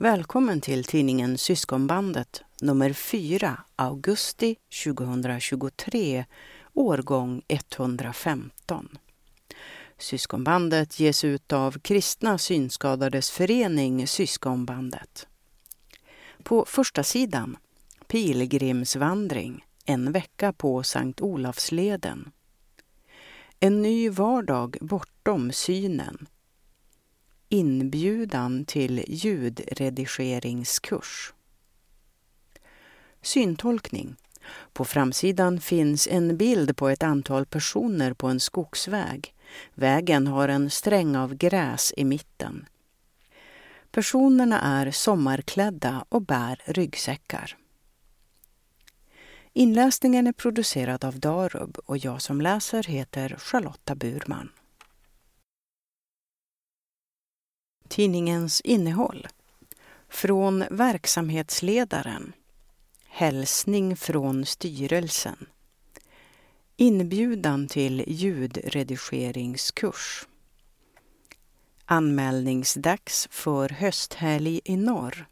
Välkommen till tidningen Syskonbandet nummer 4, augusti 2023, årgång 115. Syskonbandet ges ut av Kristna Synskadades Förening Syskonbandet. På första sidan Pilgrimsvandring, en vecka på Sankt Olafsleden. En ny vardag bortom synen Inbjudan till ljudredigeringskurs. Syntolkning. På framsidan finns en bild på ett antal personer på en skogsväg. Vägen har en sträng av gräs i mitten. Personerna är sommarklädda och bär ryggsäckar. Inläsningen är producerad av Darub och jag som läser heter Charlotta Burman. Tidningens innehåll. Från verksamhetsledaren. Hälsning från styrelsen. Inbjudan till ljudredigeringskurs. Anmälningsdags för hösthelg i norr.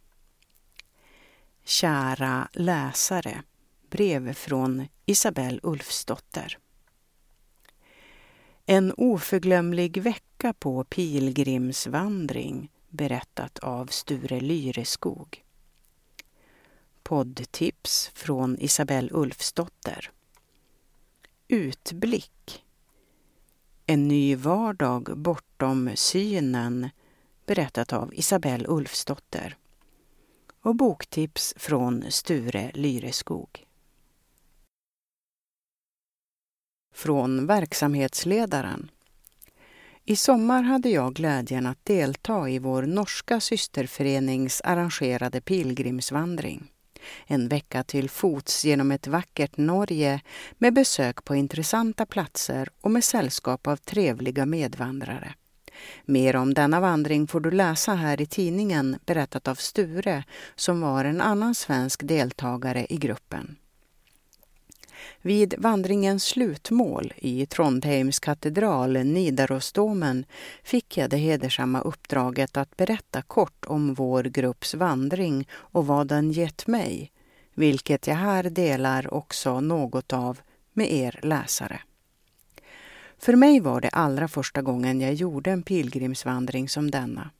Kära läsare. Brev från Isabelle Ulfsdotter. En oförglömlig vecka på pilgrimsvandring berättat av Sture Lyreskog. Poddtips från Isabelle Ulfsdotter. Utblick. En ny vardag bortom synen berättat av Isabelle Ulfsdotter. Och boktips från Sture Lyreskog. Från verksamhetsledaren. I sommar hade jag glädjen att delta i vår norska systerförenings arrangerade pilgrimsvandring. En vecka till fots genom ett vackert Norge med besök på intressanta platser och med sällskap av trevliga medvandrare. Mer om denna vandring får du läsa här i tidningen berättat av Sture som var en annan svensk deltagare i gruppen. Vid vandringens slutmål i Trondheims katedral, Nidarosdomen, fick jag det hedersamma uppdraget att berätta kort om vår grupps vandring och vad den gett mig, vilket jag här delar också något av med er läsare. För mig var det allra första gången jag gjorde en pilgrimsvandring som denna.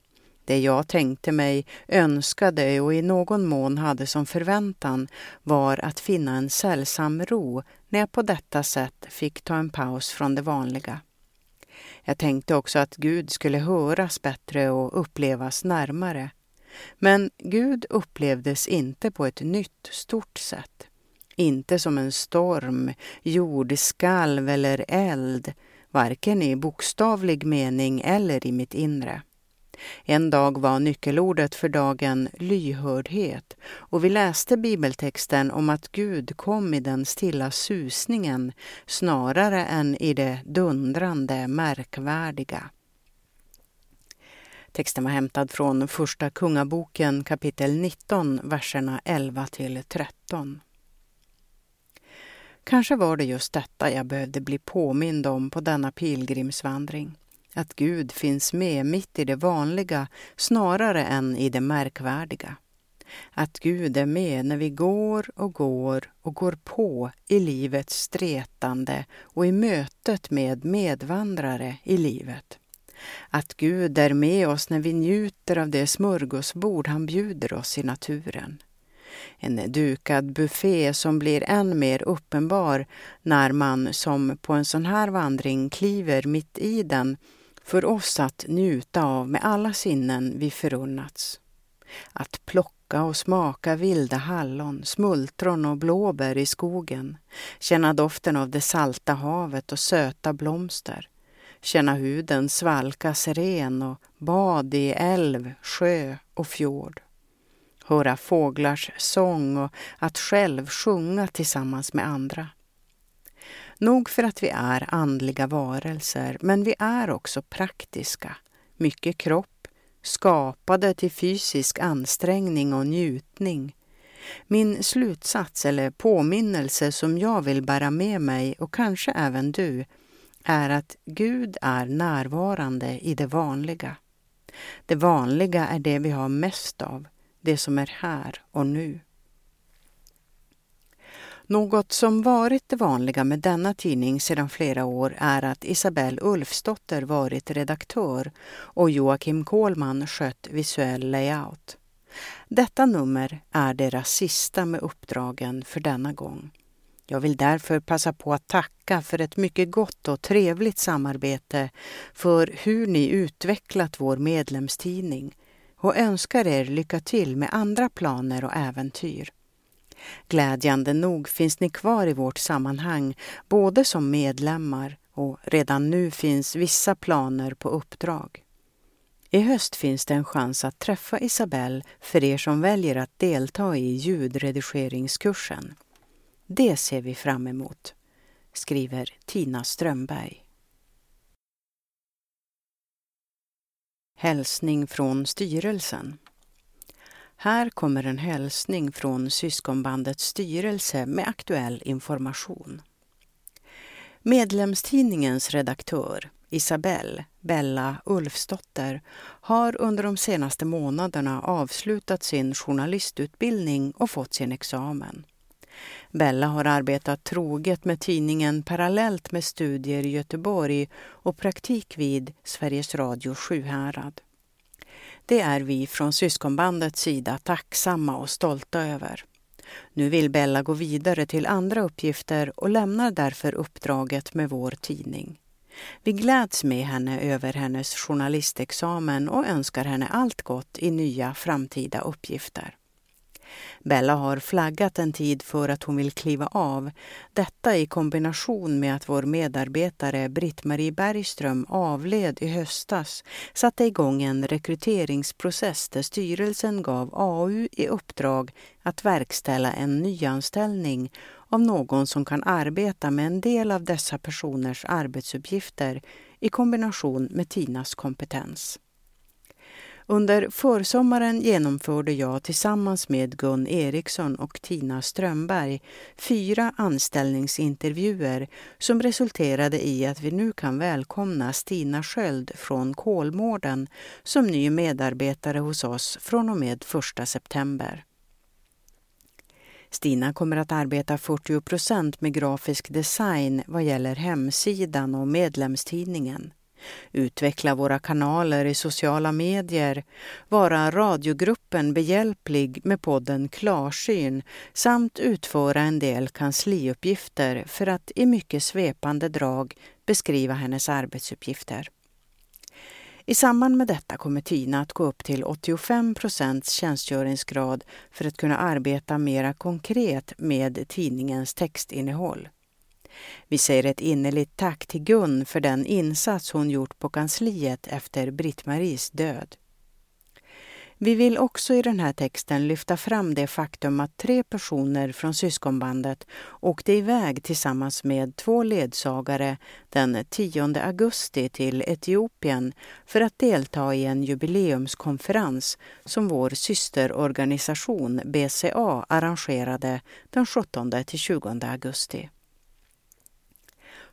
Det jag tänkte mig, önskade och i någon mån hade som förväntan var att finna en sällsam ro när jag på detta sätt fick ta en paus från det vanliga. Jag tänkte också att Gud skulle höras bättre och upplevas närmare. Men Gud upplevdes inte på ett nytt, stort sätt. Inte som en storm, jordskalv eller eld, varken i bokstavlig mening eller i mitt inre. En dag var nyckelordet för dagen lyhördhet och vi läste bibeltexten om att Gud kom i den stilla susningen snarare än i det dundrande märkvärdiga. Texten var hämtad från Första Kungaboken kapitel 19, verserna 11 till 13. Kanske var det just detta jag behövde bli påmind om på denna pilgrimsvandring att Gud finns med mitt i det vanliga snarare än i det märkvärdiga. Att Gud är med när vi går och går och går på i livets stretande och i mötet med medvandrare i livet. Att Gud är med oss när vi njuter av det smörgåsbord han bjuder oss i naturen. En dukad buffé som blir än mer uppenbar när man som på en sån här vandring kliver mitt i den för oss att njuta av med alla sinnen vi förunnats. Att plocka och smaka vilda hallon, smultron och blåbär i skogen, känna doften av det salta havet och söta blomster, känna huden svalkas ren och bad i älv, sjö och fjord. Höra fåglars sång och att själv sjunga tillsammans med andra. Nog för att vi är andliga varelser, men vi är också praktiska. Mycket kropp, skapade till fysisk ansträngning och njutning. Min slutsats eller påminnelse som jag vill bära med mig och kanske även du är att Gud är närvarande i det vanliga. Det vanliga är det vi har mest av. det som är här och nu. Något som varit det vanliga med denna tidning sedan flera år är att Isabelle Ulfsdotter varit redaktör och Joakim Kohlman skött visuell layout. Detta nummer är deras sista med uppdragen för denna gång. Jag vill därför passa på att tacka för ett mycket gott och trevligt samarbete för hur ni utvecklat vår medlemstidning och önskar er lycka till med andra planer och äventyr. Glädjande nog finns ni kvar i vårt sammanhang, både som medlemmar och redan nu finns vissa planer på uppdrag. I höst finns det en chans att träffa Isabelle för er som väljer att delta i ljudredigeringskursen. Det ser vi fram emot, skriver Tina Strömberg. Hälsning från styrelsen. Här kommer en hälsning från syskonbandets styrelse med aktuell information. Medlemstidningens redaktör Isabelle Bella Ulfsdotter har under de senaste månaderna avslutat sin journalistutbildning och fått sin examen. Bella har arbetat troget med tidningen parallellt med studier i Göteborg och praktik vid Sveriges Radio Sjuhärad. Det är vi från syskonbandets sida tacksamma och stolta över. Nu vill Bella gå vidare till andra uppgifter och lämnar därför uppdraget med vår tidning. Vi gläds med henne över hennes journalistexamen och önskar henne allt gott i nya framtida uppgifter. Bella har flaggat en tid för att hon vill kliva av. Detta i kombination med att vår medarbetare Britt-Marie Bergström avled i höstas satte igång en rekryteringsprocess där styrelsen gav AU i uppdrag att verkställa en nyanställning av någon som kan arbeta med en del av dessa personers arbetsuppgifter i kombination med Tinas kompetens. Under försommaren genomförde jag tillsammans med Gun Eriksson och Tina Strömberg fyra anställningsintervjuer som resulterade i att vi nu kan välkomna Stina Sköld från Kolmården som ny medarbetare hos oss från och med 1 september. Stina kommer att arbeta 40 procent med grafisk design vad gäller hemsidan och medlemstidningen utveckla våra kanaler i sociala medier, vara radiogruppen behjälplig med podden Klarsyn samt utföra en del kansliuppgifter för att i mycket svepande drag beskriva hennes arbetsuppgifter. I samband med detta kommer Tina att gå upp till 85 procents tjänstgöringsgrad för att kunna arbeta mera konkret med tidningens textinnehåll. Vi säger ett innerligt tack till Gun för den insats hon gjort på kansliet efter Britt-Maries död. Vi vill också i den här texten lyfta fram det faktum att tre personer från syskonbandet åkte iväg tillsammans med två ledsagare den 10 augusti till Etiopien för att delta i en jubileumskonferens som vår systerorganisation BCA arrangerade den 17 till 20 augusti.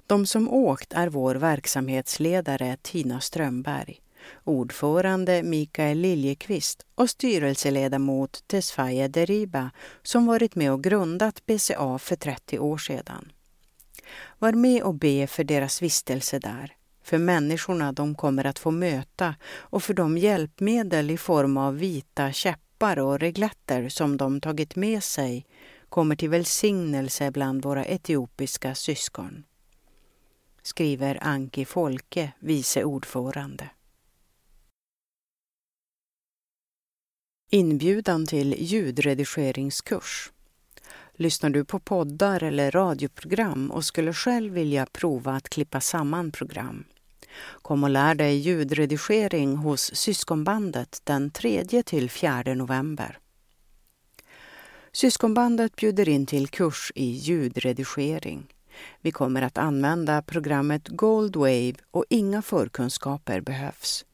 De som åkt är vår verksamhetsledare Tina Strömberg, ordförande Mikael Liljekvist och styrelseledamot Tesfaye Deriba som varit med och grundat BCA för 30 år sedan. Var med och be för deras vistelse där, för människorna de kommer att få möta och för de hjälpmedel i form av vita käppar och regletter som de tagit med sig kommer till välsignelse bland våra etiopiska syskon skriver Anki Folke, vice ordförande. Inbjudan till ljudredigeringskurs. Lyssnar du på poddar eller radioprogram och skulle själv vilja prova att klippa samman program? Kom och lär dig ljudredigering hos Syskonbandet den 3 till 4 november. Syskonbandet bjuder in till kurs i ljudredigering. Vi kommer att använda programmet Goldwave och inga förkunskaper behövs.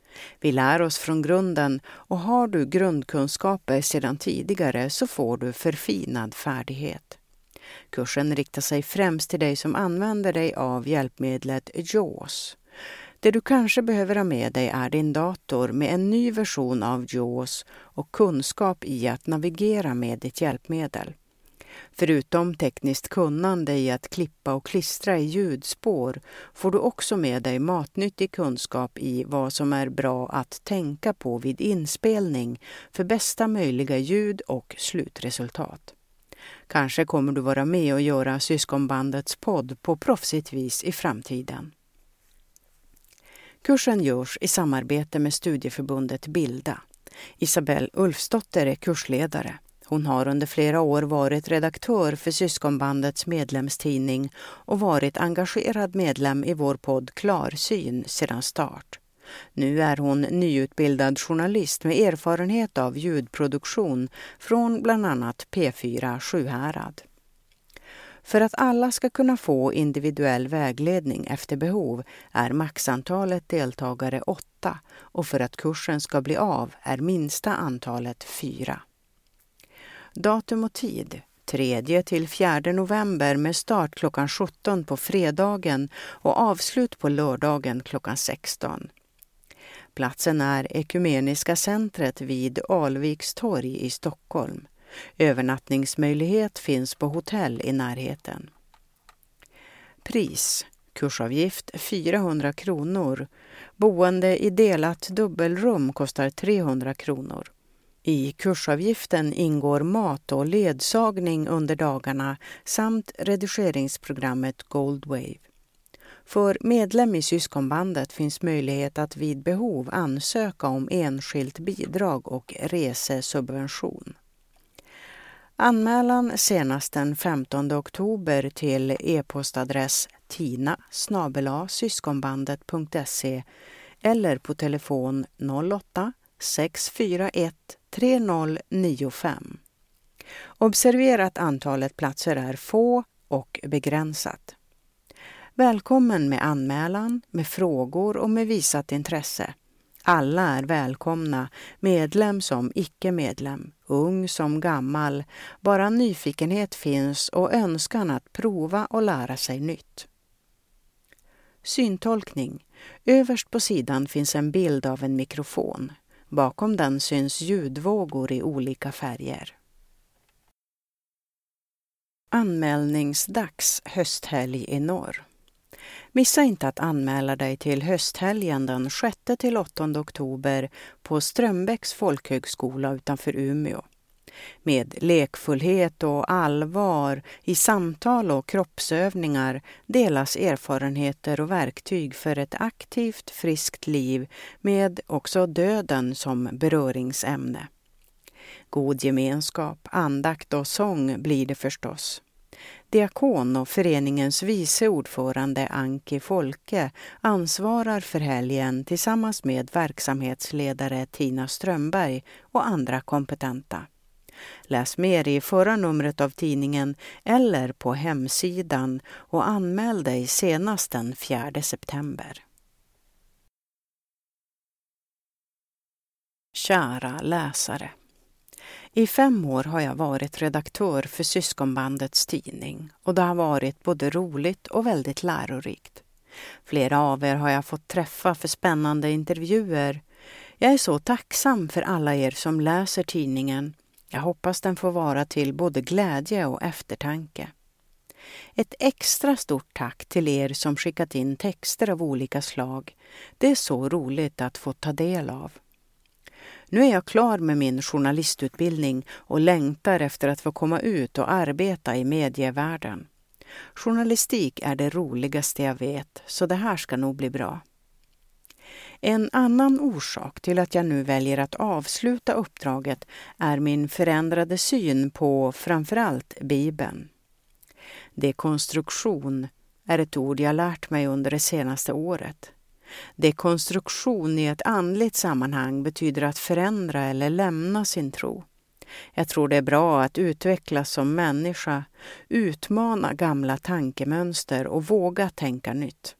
Vi lär oss från grunden och har du grundkunskaper sedan tidigare så får du förfinad färdighet. Kursen riktar sig främst till dig som använder dig av hjälpmedlet JAWS. Det du kanske behöver ha med dig är din dator med en ny version av JAWS och kunskap i att navigera med ditt hjälpmedel. Förutom tekniskt kunnande i att klippa och klistra i ljudspår får du också med dig matnyttig kunskap i vad som är bra att tänka på vid inspelning för bästa möjliga ljud och slutresultat. Kanske kommer du vara med och göra Syskonbandets podd på proffsigt vis i framtiden. Kursen görs i samarbete med studieförbundet Bilda. Isabelle Ulfsdotter är kursledare. Hon har under flera år varit redaktör för Syskonbandets medlemstidning och varit engagerad medlem i vår podd Klarsyn sedan start. Nu är hon nyutbildad journalist med erfarenhet av ljudproduktion från bland annat P4 Sjuhärad. För att alla ska kunna få individuell vägledning efter behov är maxantalet deltagare åtta och för att kursen ska bli av är minsta antalet fyra. Datum och tid 3 till 4 november med start klockan 17 på fredagen och avslut på lördagen klockan 16. Platsen är Ekumeniska centret vid Alviks torg i Stockholm. Övernattningsmöjlighet finns på hotell i närheten. Pris Kursavgift 400 kronor. Boende i delat dubbelrum kostar 300 kronor. I kursavgiften ingår mat och ledsagning under dagarna samt redigeringsprogrammet Goldwave. För medlem i syskonbandet finns möjlighet att vid behov ansöka om enskilt bidrag och resesubvention. Anmälan senast den 15 oktober till e-postadress tina syskonbandet.se eller på telefon 08 641 3095. Observera att antalet platser är få och begränsat. Välkommen med anmälan, med frågor och med visat intresse. Alla är välkomna, medlem som icke-medlem, ung som gammal. Bara nyfikenhet finns och önskan att prova och lära sig nytt. Syntolkning. Överst på sidan finns en bild av en mikrofon. Bakom den syns ljudvågor i olika färger. Anmälningsdags hösthelg i norr. Missa inte att anmäla dig till hösthelgen den 6 till 8 oktober på Strömbäcks folkhögskola utanför Umeå. Med lekfullhet och allvar i samtal och kroppsövningar delas erfarenheter och verktyg för ett aktivt, friskt liv med också döden som beröringsämne. God gemenskap, andakt och sång blir det förstås. Diakon och föreningens vice ordförande Anki Folke ansvarar för helgen tillsammans med verksamhetsledare Tina Strömberg och andra kompetenta. Läs mer i förra numret av tidningen eller på hemsidan och anmäl dig senast den 4 september. Kära läsare. I fem år har jag varit redaktör för Syskonbandets tidning och det har varit både roligt och väldigt lärorikt. Flera av er har jag fått träffa för spännande intervjuer. Jag är så tacksam för alla er som läser tidningen. Jag hoppas den får vara till både glädje och eftertanke. Ett extra stort tack till er som skickat in texter av olika slag. Det är så roligt att få ta del av. Nu är jag klar med min journalistutbildning och längtar efter att få komma ut och arbeta i medievärlden. Journalistik är det roligaste jag vet, så det här ska nog bli bra. En annan orsak till att jag nu väljer att avsluta uppdraget är min förändrade syn på framförallt Bibeln. Dekonstruktion är ett ord jag lärt mig under det senaste året. Dekonstruktion i ett andligt sammanhang betyder att förändra eller lämna sin tro. Jag tror det är bra att utvecklas som människa, utmana gamla tankemönster och våga tänka nytt.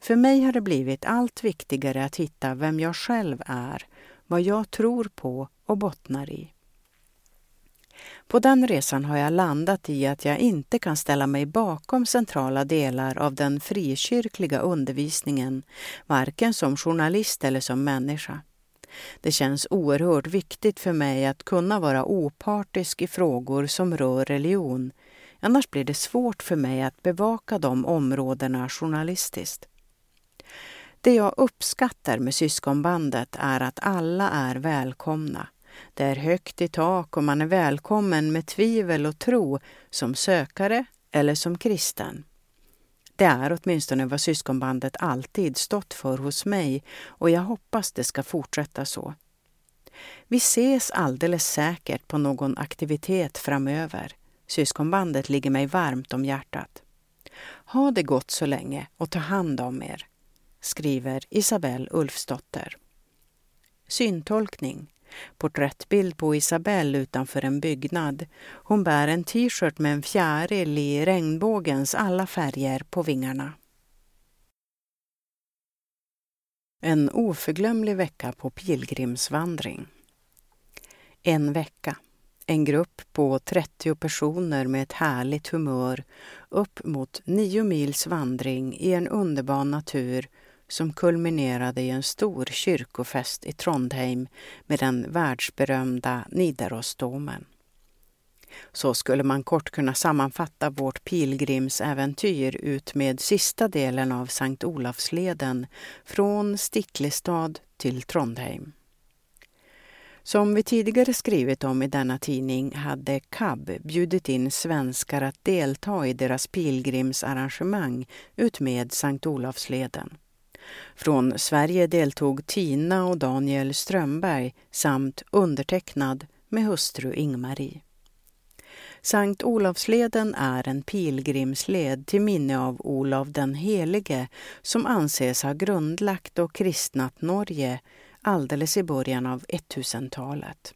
För mig har det blivit allt viktigare att hitta vem jag själv är, vad jag tror på och bottnar i. På den resan har jag landat i att jag inte kan ställa mig bakom centrala delar av den frikyrkliga undervisningen, varken som journalist eller som människa. Det känns oerhört viktigt för mig att kunna vara opartisk i frågor som rör religion, annars blir det svårt för mig att bevaka de områdena journalistiskt. Det jag uppskattar med syskonbandet är att alla är välkomna det är högt i tak och man är välkommen med tvivel och tro som sökare eller som kristen. Det är åtminstone vad syskonbandet alltid stått för hos mig och jag hoppas det ska fortsätta så. Vi ses alldeles säkert på någon aktivitet framöver. Syskonbandet ligger mig varmt om hjärtat. Ha det gott så länge och ta hand om er, skriver Isabelle Ulfsdotter. Syntolkning Porträttbild på Isabelle utanför en byggnad. Hon bär en t-shirt med en fjäril i regnbågens alla färger på vingarna. En oförglömlig vecka på pilgrimsvandring. En vecka. En grupp på 30 personer med ett härligt humör upp mot nio mils vandring i en underbar natur som kulminerade i en stor kyrkofest i Trondheim med den världsberömda Nidarosdomen. Så skulle man kort kunna sammanfatta vårt pilgrimsäventyr ut med sista delen av Sankt Olafsleden från Stiklestad till Trondheim. Som vi tidigare skrivit om i denna tidning hade KAB bjudit in svenskar att delta i deras pilgrimsarrangemang utmed Sankt Olafsleden. Från Sverige deltog Tina och Daniel Strömberg samt undertecknad med hustru Ingmarie. Sankt Olavsleden är en pilgrimsled till minne av Olav den helige som anses ha grundlagt och kristnat Norge alldeles i början av 1000-talet.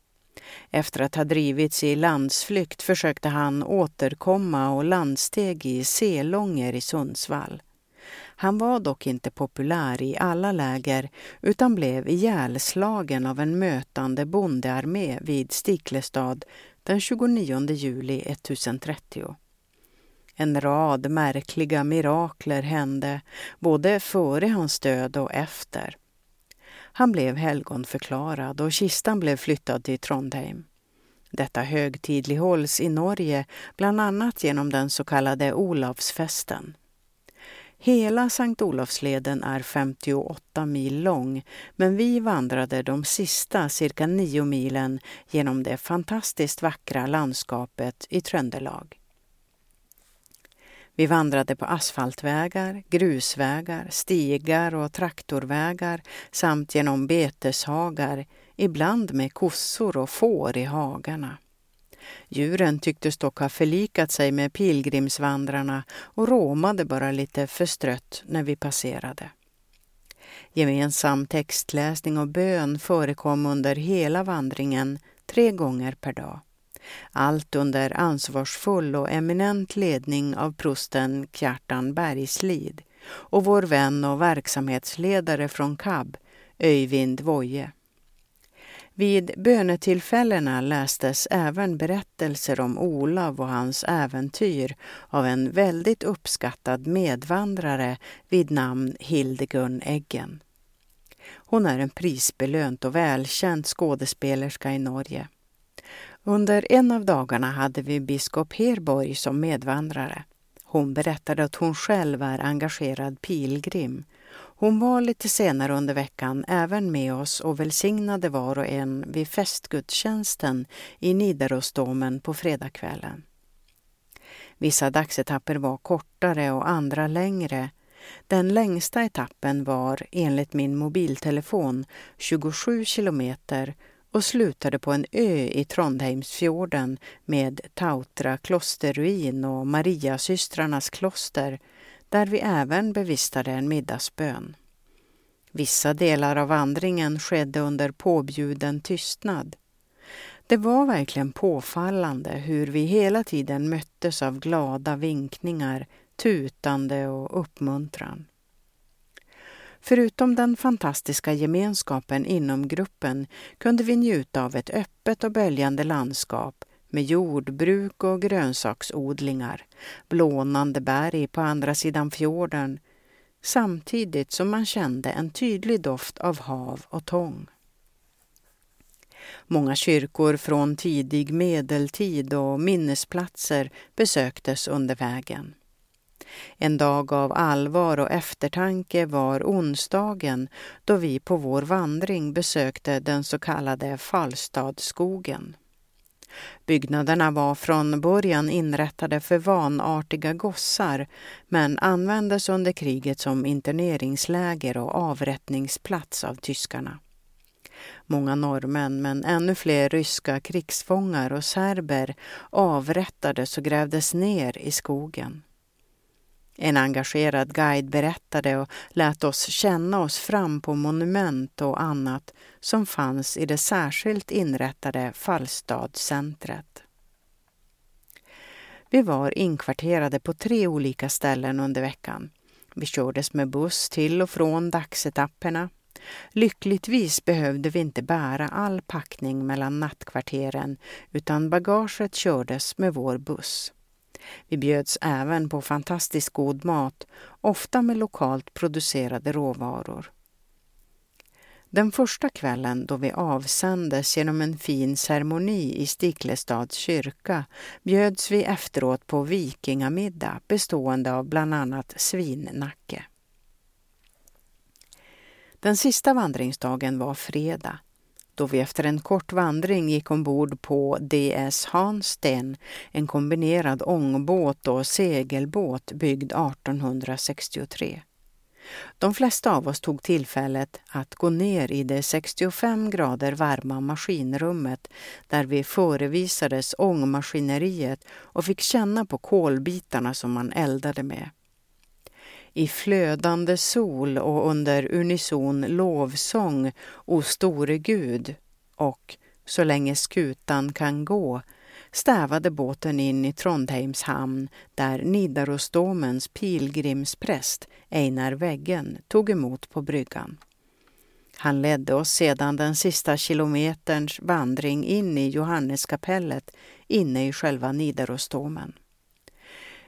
Efter att ha drivits i landsflykt försökte han återkomma och landsteg i Selånger i Sundsvall. Han var dock inte populär i alla läger utan blev ihjälslagen av en mötande bondearmé vid Stiklestad den 29 juli 1030. En rad märkliga mirakler hände både före hans död och efter. Han blev helgonförklarad och kistan blev flyttad till Trondheim. Detta högtidlighålls i Norge bland annat genom den så kallade Olavsfesten. Hela Sankt Olofsleden är 58 mil lång men vi vandrade de sista cirka nio milen genom det fantastiskt vackra landskapet i Tröndelag. Vi vandrade på asfaltvägar, grusvägar, stigar och traktorvägar samt genom beteshagar, ibland med kossor och får i hagarna. Djuren tycktes dock ha förlikat sig med pilgrimsvandrarna och råmade bara lite förstrött när vi passerade. Gemensam textläsning och bön förekom under hela vandringen tre gånger per dag. Allt under ansvarsfull och eminent ledning av prosten Kjartan Bergslid och vår vän och verksamhetsledare från KAB, Öyvind Voje. Vid bönetillfällena lästes även berättelser om Olav och hans äventyr av en väldigt uppskattad medvandrare vid namn Hildegun Eggen. Hon är en prisbelönt och välkänd skådespelerska i Norge. Under en av dagarna hade vi biskop Herborg som medvandrare. Hon berättade att hon själv är engagerad pilgrim hon var lite senare under veckan även med oss och välsignade var och en vid festgudstjänsten i Nidarosdomen på fredagskvällen. Vissa dagsetapper var kortare och andra längre. Den längsta etappen var, enligt min mobiltelefon, 27 kilometer och slutade på en ö i Trondheimsfjorden med Tautra klosterruin och Mariasystrarnas kloster där vi även bevistade en middagsbön. Vissa delar av vandringen skedde under påbjuden tystnad. Det var verkligen påfallande hur vi hela tiden möttes av glada vinkningar, tutande och uppmuntran. Förutom den fantastiska gemenskapen inom gruppen kunde vi njuta av ett öppet och böljande landskap med jordbruk och grönsaksodlingar, blånande berg på andra sidan fjorden, samtidigt som man kände en tydlig doft av hav och tång. Många kyrkor från tidig medeltid och minnesplatser besöktes under vägen. En dag av allvar och eftertanke var onsdagen då vi på vår vandring besökte den så kallade Fallstadsskogen. Byggnaderna var från början inrättade för vanartiga gossar men användes under kriget som interneringsläger och avrättningsplats av tyskarna. Många norrmän, men ännu fler ryska krigsfångar och serber avrättades och grävdes ner i skogen. En engagerad guide berättade och lät oss känna oss fram på monument och annat som fanns i det särskilt inrättade Fallstadscentret. Vi var inkvarterade på tre olika ställen under veckan. Vi kördes med buss till och från dagsetapperna. Lyckligtvis behövde vi inte bära all packning mellan nattkvarteren utan bagaget kördes med vår buss. Vi bjöds även på fantastiskt god mat, ofta med lokalt producerade råvaror. Den första kvällen då vi avsändes genom en fin ceremoni i Stiklestads kyrka bjöds vi efteråt på vikingamiddag bestående av bland annat svinnacke. Den sista vandringsdagen var fredag då vi efter en kort vandring gick ombord på DS Hansten, en kombinerad ångbåt och segelbåt byggd 1863. De flesta av oss tog tillfället att gå ner i det 65 grader varma maskinrummet där vi förevisades ångmaskineriet och fick känna på kolbitarna som man eldade med i flödande sol och under unison lovsång, O store Gud, och Så länge skutan kan gå, stävade båten in i Trondheims hamn där Nidarosdomens pilgrimspräst Einar Väggen tog emot på bryggan. Han ledde oss sedan den sista kilometerns vandring in i Johanneskapellet inne i själva Nidarosdomen.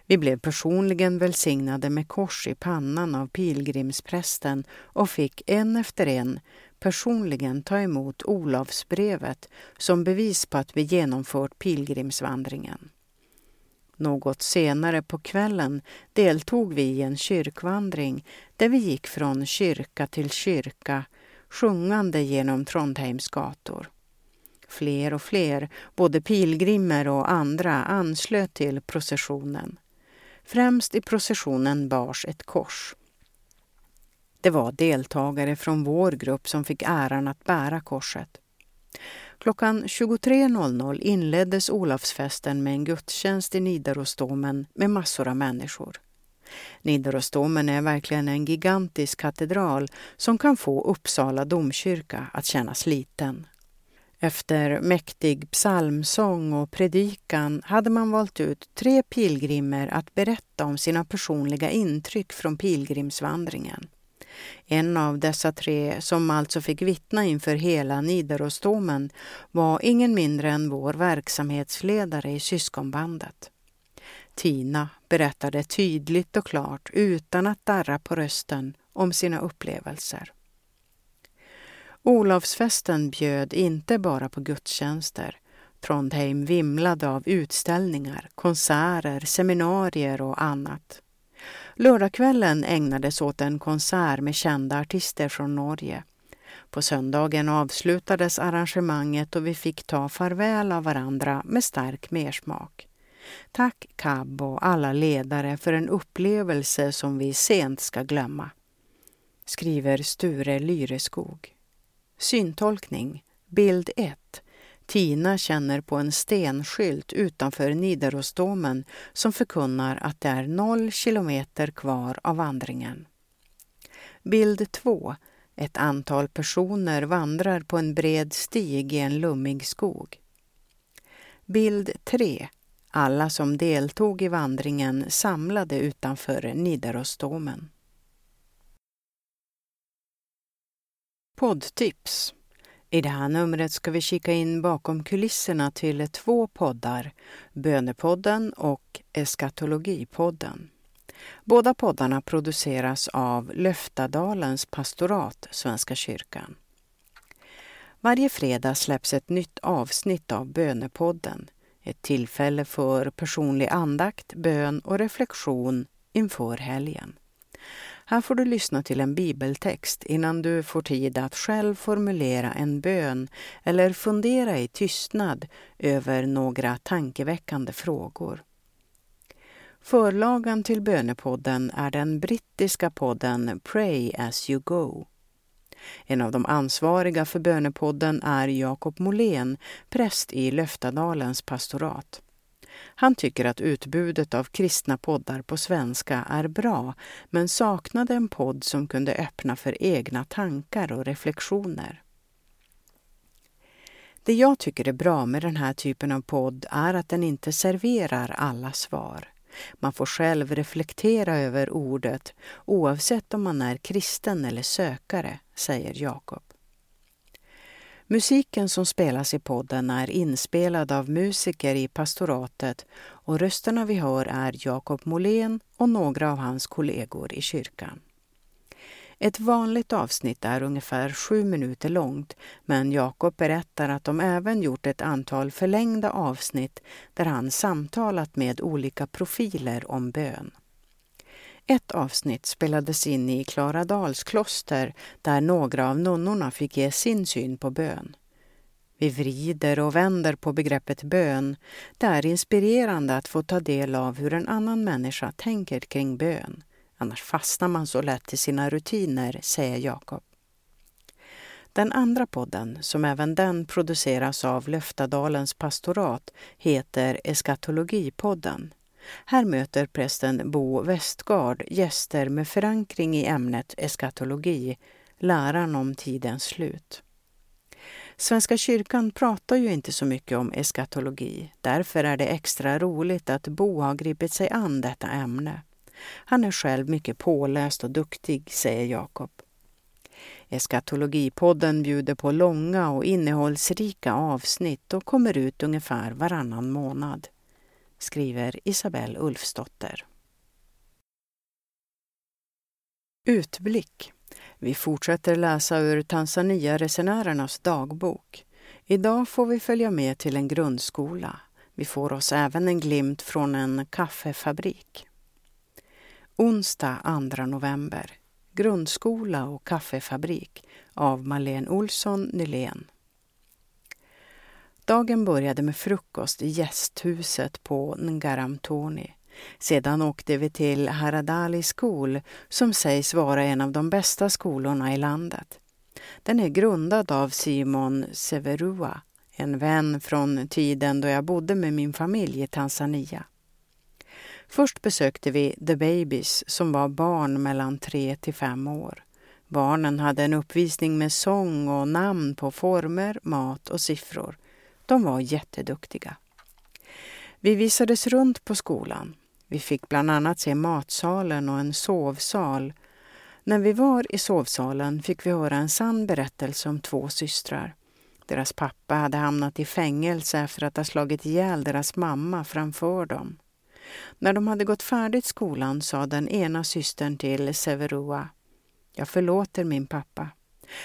Vi blev personligen välsignade med kors i pannan av pilgrimsprästen och fick en efter en personligen ta emot Olavsbrevet som bevis på att vi genomfört pilgrimsvandringen. Något senare på kvällen deltog vi i en kyrkvandring där vi gick från kyrka till kyrka sjungande genom Trondheims gator. Fler och fler, både pilgrimer och andra, anslöt till processionen. Främst i processionen bars ett kors. Det var deltagare från vår grupp som fick äran att bära korset. Klockan 23.00 inleddes Olafsfesten med en gudstjänst i Nidarosdomen med massor av människor. Nidarosdomen är verkligen en gigantisk katedral som kan få Uppsala domkyrka att kännas liten. Efter mäktig psalmsång och predikan hade man valt ut tre pilgrimer att berätta om sina personliga intryck från pilgrimsvandringen. En av dessa tre, som alltså fick vittna inför hela Nidarosdomen, var ingen mindre än vår verksamhetsledare i syskonbandet. Tina berättade tydligt och klart, utan att darra på rösten, om sina upplevelser. Olavsfesten bjöd inte bara på gudstjänster. Trondheim vimlade av utställningar, konserter, seminarier och annat. Lördagskvällen ägnades åt en konsert med kända artister från Norge. På söndagen avslutades arrangemanget och vi fick ta farväl av varandra med stark mersmak. Tack Cab och alla ledare för en upplevelse som vi sent ska glömma. Skriver Sture Lyreskog. Syntolkning, bild 1. Tina känner på en stenskylt utanför Nidarosdomen som förkunnar att det är noll kilometer kvar av vandringen. Bild 2. Ett antal personer vandrar på en bred stig i en lummig skog. Bild 3. Alla som deltog i vandringen samlade utanför Nidarosdomen. Poddtips I det här numret ska vi kika in bakom kulisserna till två poddar, Bönepodden och Eskatologipodden. Båda poddarna produceras av Löftadalens pastorat, Svenska kyrkan. Varje fredag släpps ett nytt avsnitt av Bönepodden. Ett tillfälle för personlig andakt, bön och reflektion inför helgen. Här får du lyssna till en bibeltext innan du får tid att själv formulera en bön eller fundera i tystnad över några tankeväckande frågor. Förlagan till bönepodden är den brittiska podden Pray as you go. En av de ansvariga för bönepodden är Jakob Molén, präst i Löftadalens pastorat. Han tycker att utbudet av kristna poddar på svenska är bra men saknade en podd som kunde öppna för egna tankar och reflektioner. Det jag tycker är bra med den här typen av podd är att den inte serverar alla svar. Man får själv reflektera över ordet oavsett om man är kristen eller sökare, säger Jakob. Musiken som spelas i podden är inspelad av musiker i pastoratet och rösterna vi hör är Jakob Molén och några av hans kollegor i kyrkan. Ett vanligt avsnitt är ungefär sju minuter långt men Jakob berättar att de även gjort ett antal förlängda avsnitt där han samtalat med olika profiler om bön. Ett avsnitt spelades in i Klaradals kloster där några av nunnorna fick ge sin syn på bön. Vi vrider och vänder på begreppet bön. Det är inspirerande att få ta del av hur en annan människa tänker kring bön. Annars fastnar man så lätt i sina rutiner, säger Jakob. Den andra podden, som även den produceras av Löftadalens pastorat, heter Eskatologipodden. Här möter prästen Bo Westgard gäster med förankring i ämnet eskatologi, läran om tidens slut. Svenska kyrkan pratar ju inte så mycket om eskatologi. Därför är det extra roligt att Bo har gripit sig an detta ämne. Han är själv mycket påläst och duktig, säger Jakob. Eskatologipodden bjuder på långa och innehållsrika avsnitt och kommer ut ungefär varannan månad skriver Isabelle Ulfsdotter. Utblick. Vi fortsätter läsa ur Tanzania-resenärernas dagbok. Idag får vi följa med till en grundskola. Vi får oss även en glimt från en kaffefabrik. Onsdag 2 november. Grundskola och kaffefabrik av Malene Olsson Nylén. Dagen började med frukost i gästhuset på Ngaramtoni. Sedan åkte vi till Haradali School som sägs vara en av de bästa skolorna i landet. Den är grundad av Simon Severua, en vän från tiden då jag bodde med min familj i Tanzania. Först besökte vi The Babies som var barn mellan tre till fem år. Barnen hade en uppvisning med sång och namn på former, mat och siffror. De var jätteduktiga. Vi visades runt på skolan. Vi fick bland annat se matsalen och en sovsal. När vi var i sovsalen fick vi höra en sann berättelse om två systrar. Deras pappa hade hamnat i fängelse efter att ha slagit ihjäl deras mamma framför dem. När de hade gått färdigt skolan sa den ena systern till Severua Jag förlåter min pappa.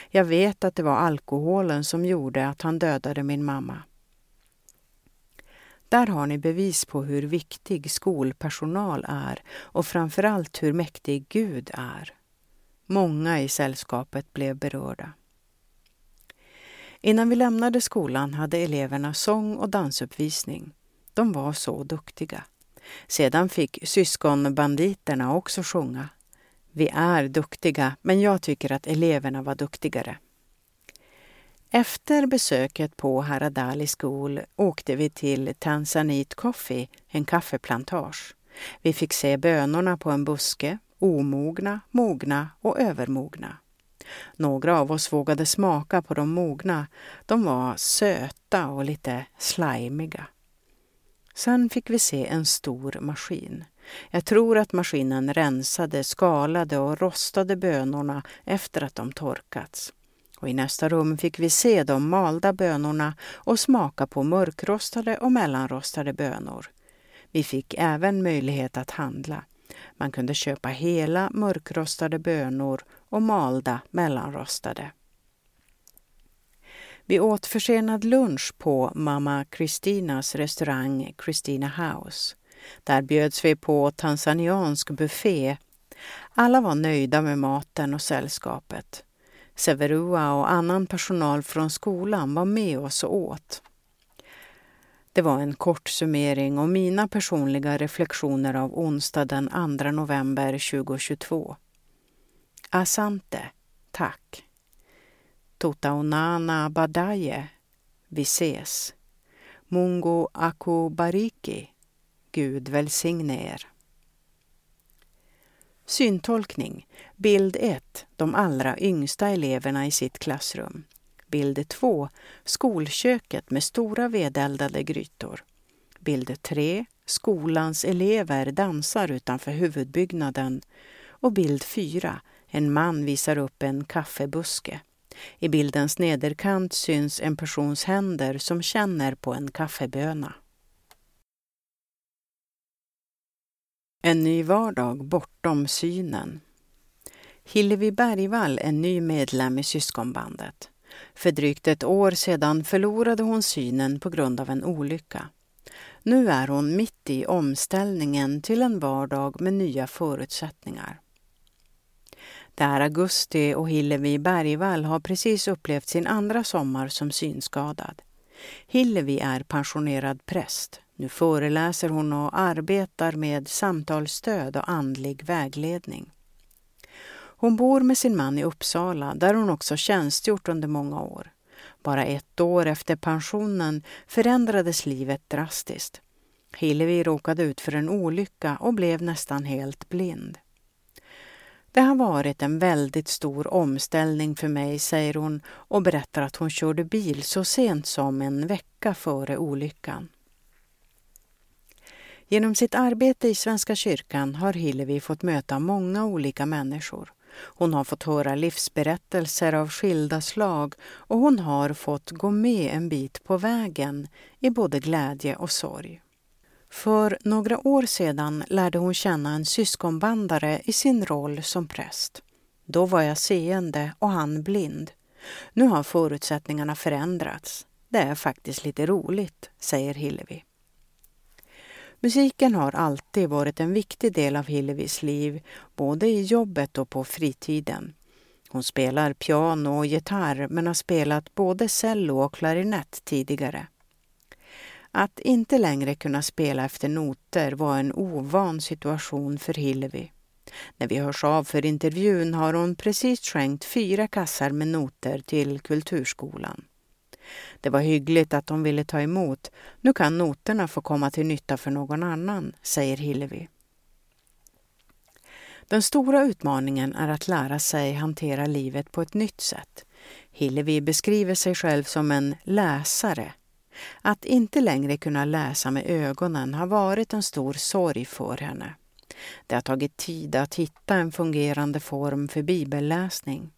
Jag vet att det var alkoholen som gjorde att han dödade min mamma. Där har ni bevis på hur viktig skolpersonal är och framförallt hur mäktig Gud är. Många i sällskapet blev berörda. Innan vi lämnade skolan hade eleverna sång och dansuppvisning. De var så duktiga. Sedan fick syskonbanditerna också sjunga. Vi är duktiga, men jag tycker att eleverna var duktigare. Efter besöket på Haradali School åkte vi till Tanzanite Coffee, en kaffeplantage. Vi fick se bönorna på en buske, omogna, mogna och övermogna. Några av oss vågade smaka på de mogna. De var söta och lite slimiga. Sen fick vi se en stor maskin. Jag tror att maskinen rensade, skalade och rostade bönorna efter att de torkats. Och I nästa rum fick vi se de malda bönorna och smaka på mörkrostade och mellanrostade bönor. Vi fick även möjlighet att handla. Man kunde köpa hela mörkrostade bönor och malda mellanrostade. Vi åt försenad lunch på mamma Kristinas restaurang Christina House. Där bjöds vi på tanzaniansk buffé. Alla var nöjda med maten och sällskapet. Severua och annan personal från skolan var med oss och åt. Det var en kort summering och mina personliga reflektioner av onsdag den 2 november 2022. Asante, tack. Totaonana Badaye, vi ses. Mungo Akubariki, Gud välsigne er. Syntolkning. Bild 1. De allra yngsta eleverna i sitt klassrum. Bild 2. Skolköket med stora vedeldade grytor. Bild 3. Skolans elever dansar utanför huvudbyggnaden. Och bild 4. En man visar upp en kaffebuske. I bildens nederkant syns en persons händer som känner på en kaffeböna. En ny vardag bortom synen. Hillevi Bergvall är ny medlem i syskonbandet. För drygt ett år sedan förlorade hon synen på grund av en olycka. Nu är hon mitt i omställningen till en vardag med nya förutsättningar. Det är augusti och Hillevi Bergvall har precis upplevt sin andra sommar som synskadad. Hillevi är pensionerad präst. Nu föreläser hon och arbetar med samtalsstöd och andlig vägledning. Hon bor med sin man i Uppsala där hon också tjänstgjort under många år. Bara ett år efter pensionen förändrades livet drastiskt. Hillevi råkade ut för en olycka och blev nästan helt blind. Det har varit en väldigt stor omställning för mig, säger hon och berättar att hon körde bil så sent som en vecka före olyckan. Genom sitt arbete i Svenska kyrkan har Hillevi fått möta många olika människor. Hon har fått höra livsberättelser av skilda slag och hon har fått gå med en bit på vägen i både glädje och sorg. För några år sedan lärde hon känna en syskonbandare i sin roll som präst. Då var jag seende och han blind. Nu har förutsättningarna förändrats. Det är faktiskt lite roligt, säger Hillevi. Musiken har alltid varit en viktig del av Hillevis liv, både i jobbet och på fritiden. Hon spelar piano och gitarr men har spelat både cello och klarinett tidigare. Att inte längre kunna spela efter noter var en ovan situation för Hillevi. När vi hörs av för intervjun har hon precis skänkt fyra kassar med noter till Kulturskolan. Det var hyggligt att de ville ta emot. Nu kan noterna få komma till nytta för någon annan, säger Hillevi. Den stora utmaningen är att lära sig hantera livet på ett nytt sätt. Hillevi beskriver sig själv som en läsare. Att inte längre kunna läsa med ögonen har varit en stor sorg för henne. Det har tagit tid att hitta en fungerande form för bibelläsning.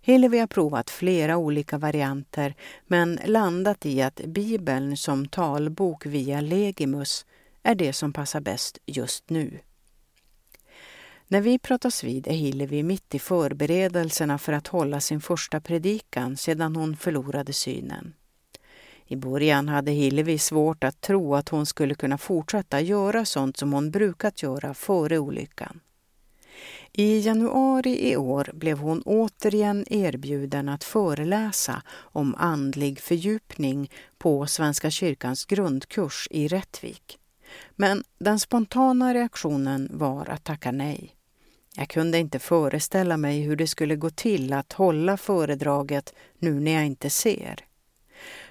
Hillevi har provat flera olika varianter men landat i att Bibeln som talbok via Legimus är det som passar bäst just nu. När vi pratas vid är Hillevi mitt i förberedelserna för att hålla sin första predikan sedan hon förlorade synen. I början hade Hillevi svårt att tro att hon skulle kunna fortsätta göra sånt som hon brukat göra före olyckan. I januari i år blev hon återigen erbjuden att föreläsa om andlig fördjupning på Svenska kyrkans grundkurs i Rättvik. Men den spontana reaktionen var att tacka nej. Jag kunde inte föreställa mig hur det skulle gå till att hålla föredraget nu när jag inte ser.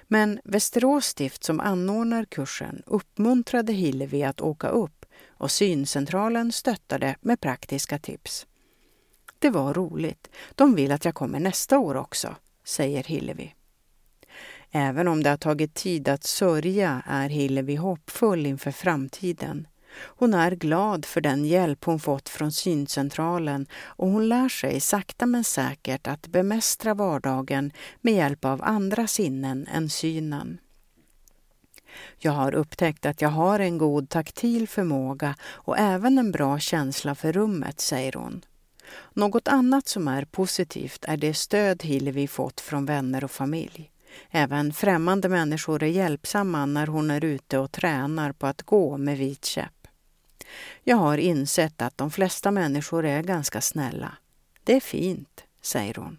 Men Västerås stift som anordnar kursen uppmuntrade Hillevi att åka upp och syncentralen stöttade med praktiska tips. Det var roligt. De vill att jag kommer nästa år också, säger Hillevi. Även om det har tagit tid att sörja är Hillevi hoppfull inför framtiden. Hon är glad för den hjälp hon fått från syncentralen och hon lär sig sakta men säkert att bemästra vardagen med hjälp av andra sinnen än synen. Jag har upptäckt att jag har en god taktil förmåga och även en bra känsla för rummet, säger hon. Något annat som är positivt är det stöd Hillevi fått från vänner och familj. Även främmande människor är hjälpsamma när hon är ute och tränar på att gå med vit käpp. Jag har insett att de flesta människor är ganska snälla. Det är fint, säger hon.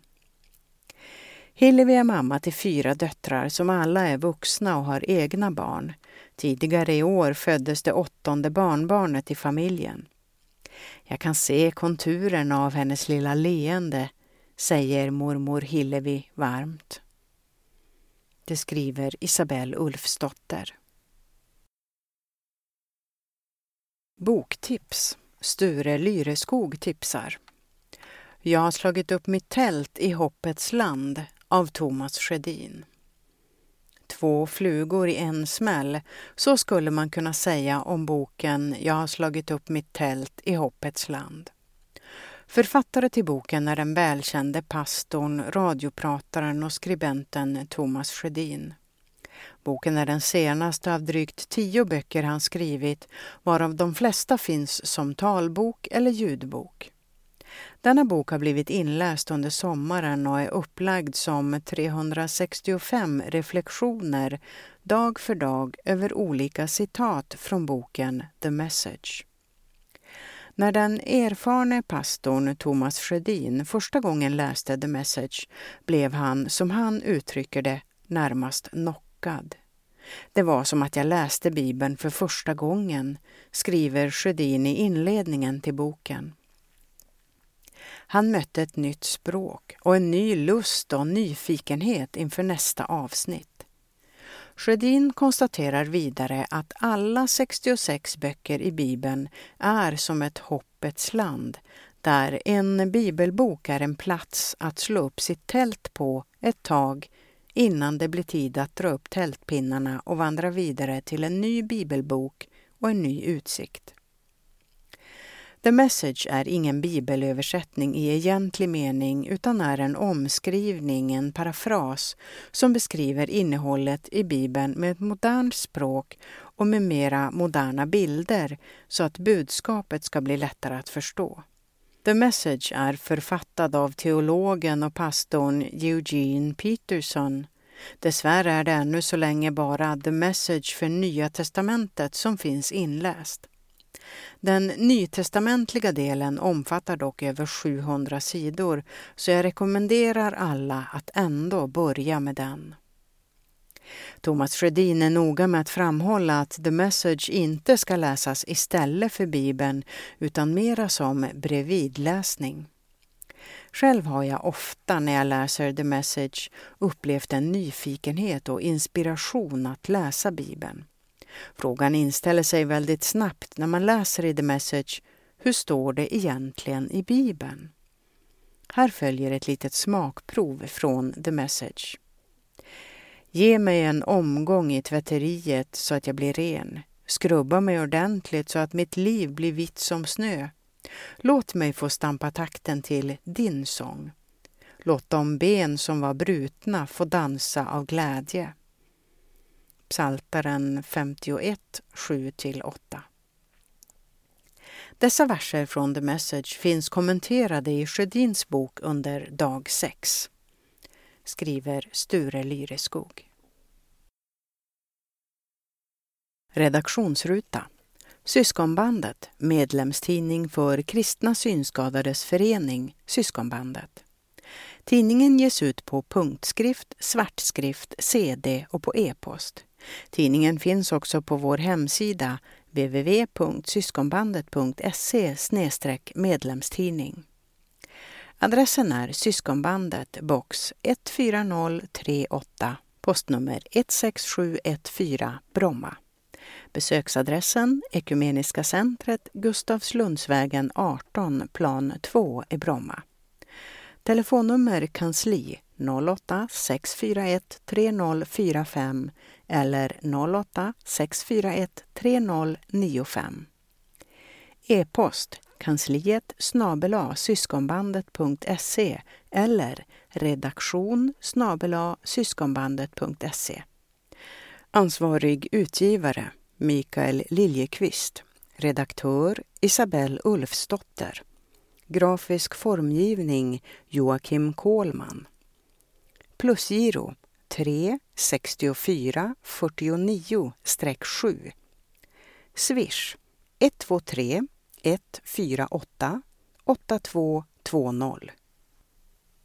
Hillevi är mamma till fyra döttrar som alla är vuxna och har egna barn. Tidigare i år föddes det åttonde barnbarnet i familjen. Jag kan se konturerna av hennes lilla leende, säger mormor Hillevi varmt. Det skriver Isabelle Ulfsdotter. Boktips. Sture Lyreskog tipsar. Jag har slagit upp mitt tält i hoppets land av Thomas Sjödin. Två flugor i en smäll, så skulle man kunna säga om boken Jag har slagit upp mitt tält i hoppets land. Författare till boken är den välkände pastorn, radioprataren och skribenten Thomas Sjödin. Boken är den senaste av drygt tio böcker han skrivit, varav de flesta finns som talbok eller ljudbok. Denna bok har blivit inläst under sommaren och är upplagd som 365 reflektioner dag för dag över olika citat från boken The Message. När den erfarne pastorn Thomas Sjödin första gången läste The Message blev han, som han uttrycker det, närmast knockad. Det var som att jag läste Bibeln för första gången, skriver Sjödin i inledningen till boken. Han mötte ett nytt språk och en ny lust och nyfikenhet inför nästa avsnitt. Sjödin konstaterar vidare att alla 66 böcker i Bibeln är som ett hoppets land, där en bibelbok är en plats att slå upp sitt tält på ett tag innan det blir tid att dra upp tältpinnarna och vandra vidare till en ny bibelbok och en ny utsikt. The Message är ingen bibelöversättning i egentlig mening utan är en omskrivning, en parafras som beskriver innehållet i Bibeln med ett modernt språk och med mera moderna bilder så att budskapet ska bli lättare att förstå. The Message är författad av teologen och pastorn Eugene Peterson. Dessvärre är det ännu så länge bara The Message för Nya testamentet som finns inläst. Den nytestamentliga delen omfattar dock över 700 sidor så jag rekommenderar alla att ändå börja med den. Thomas Sjödin är noga med att framhålla att The Message inte ska läsas istället för Bibeln utan mera som bredvidläsning. Själv har jag ofta när jag läser The Message upplevt en nyfikenhet och inspiration att läsa Bibeln. Frågan inställer sig väldigt snabbt när man läser i The Message, hur står det egentligen i Bibeln? Här följer ett litet smakprov från The Message. Ge mig en omgång i tvätteriet så att jag blir ren. Skrubba mig ordentligt så att mitt liv blir vitt som snö. Låt mig få stampa takten till din sång. Låt de ben som var brutna få dansa av glädje. Psaltaren 51, 7-8. Dessa verser från The Message finns kommenterade i Sjödins bok under dag 6, skriver Sture Lyreskog. Redaktionsruta Syskonbandet, medlemstidning för Kristna Synskadades Förening, Syskonbandet. Tidningen ges ut på punktskrift, svartskrift, CD och på e-post. Tidningen finns också på vår hemsida www.syskonbandet.se medlemstidning. Adressen är Syskonbandet, box 14038, postnummer 16714, Bromma. Besöksadressen Ekumeniska centret, Gustavslundsvägen 18, plan 2 i Bromma. Telefonnummer kansli 08 641 3045 eller 08 641 3095. E-post kansliet snabela syskonbandet.se eller redaktion snabela syskonbandet.se. Ansvarig utgivare Mikael Liljekvist. Redaktör Isabelle Ulfsdotter. Grafisk formgivning Joakim Kohlman. Plusgiro 3 64 49 7. Swish 123 148 8220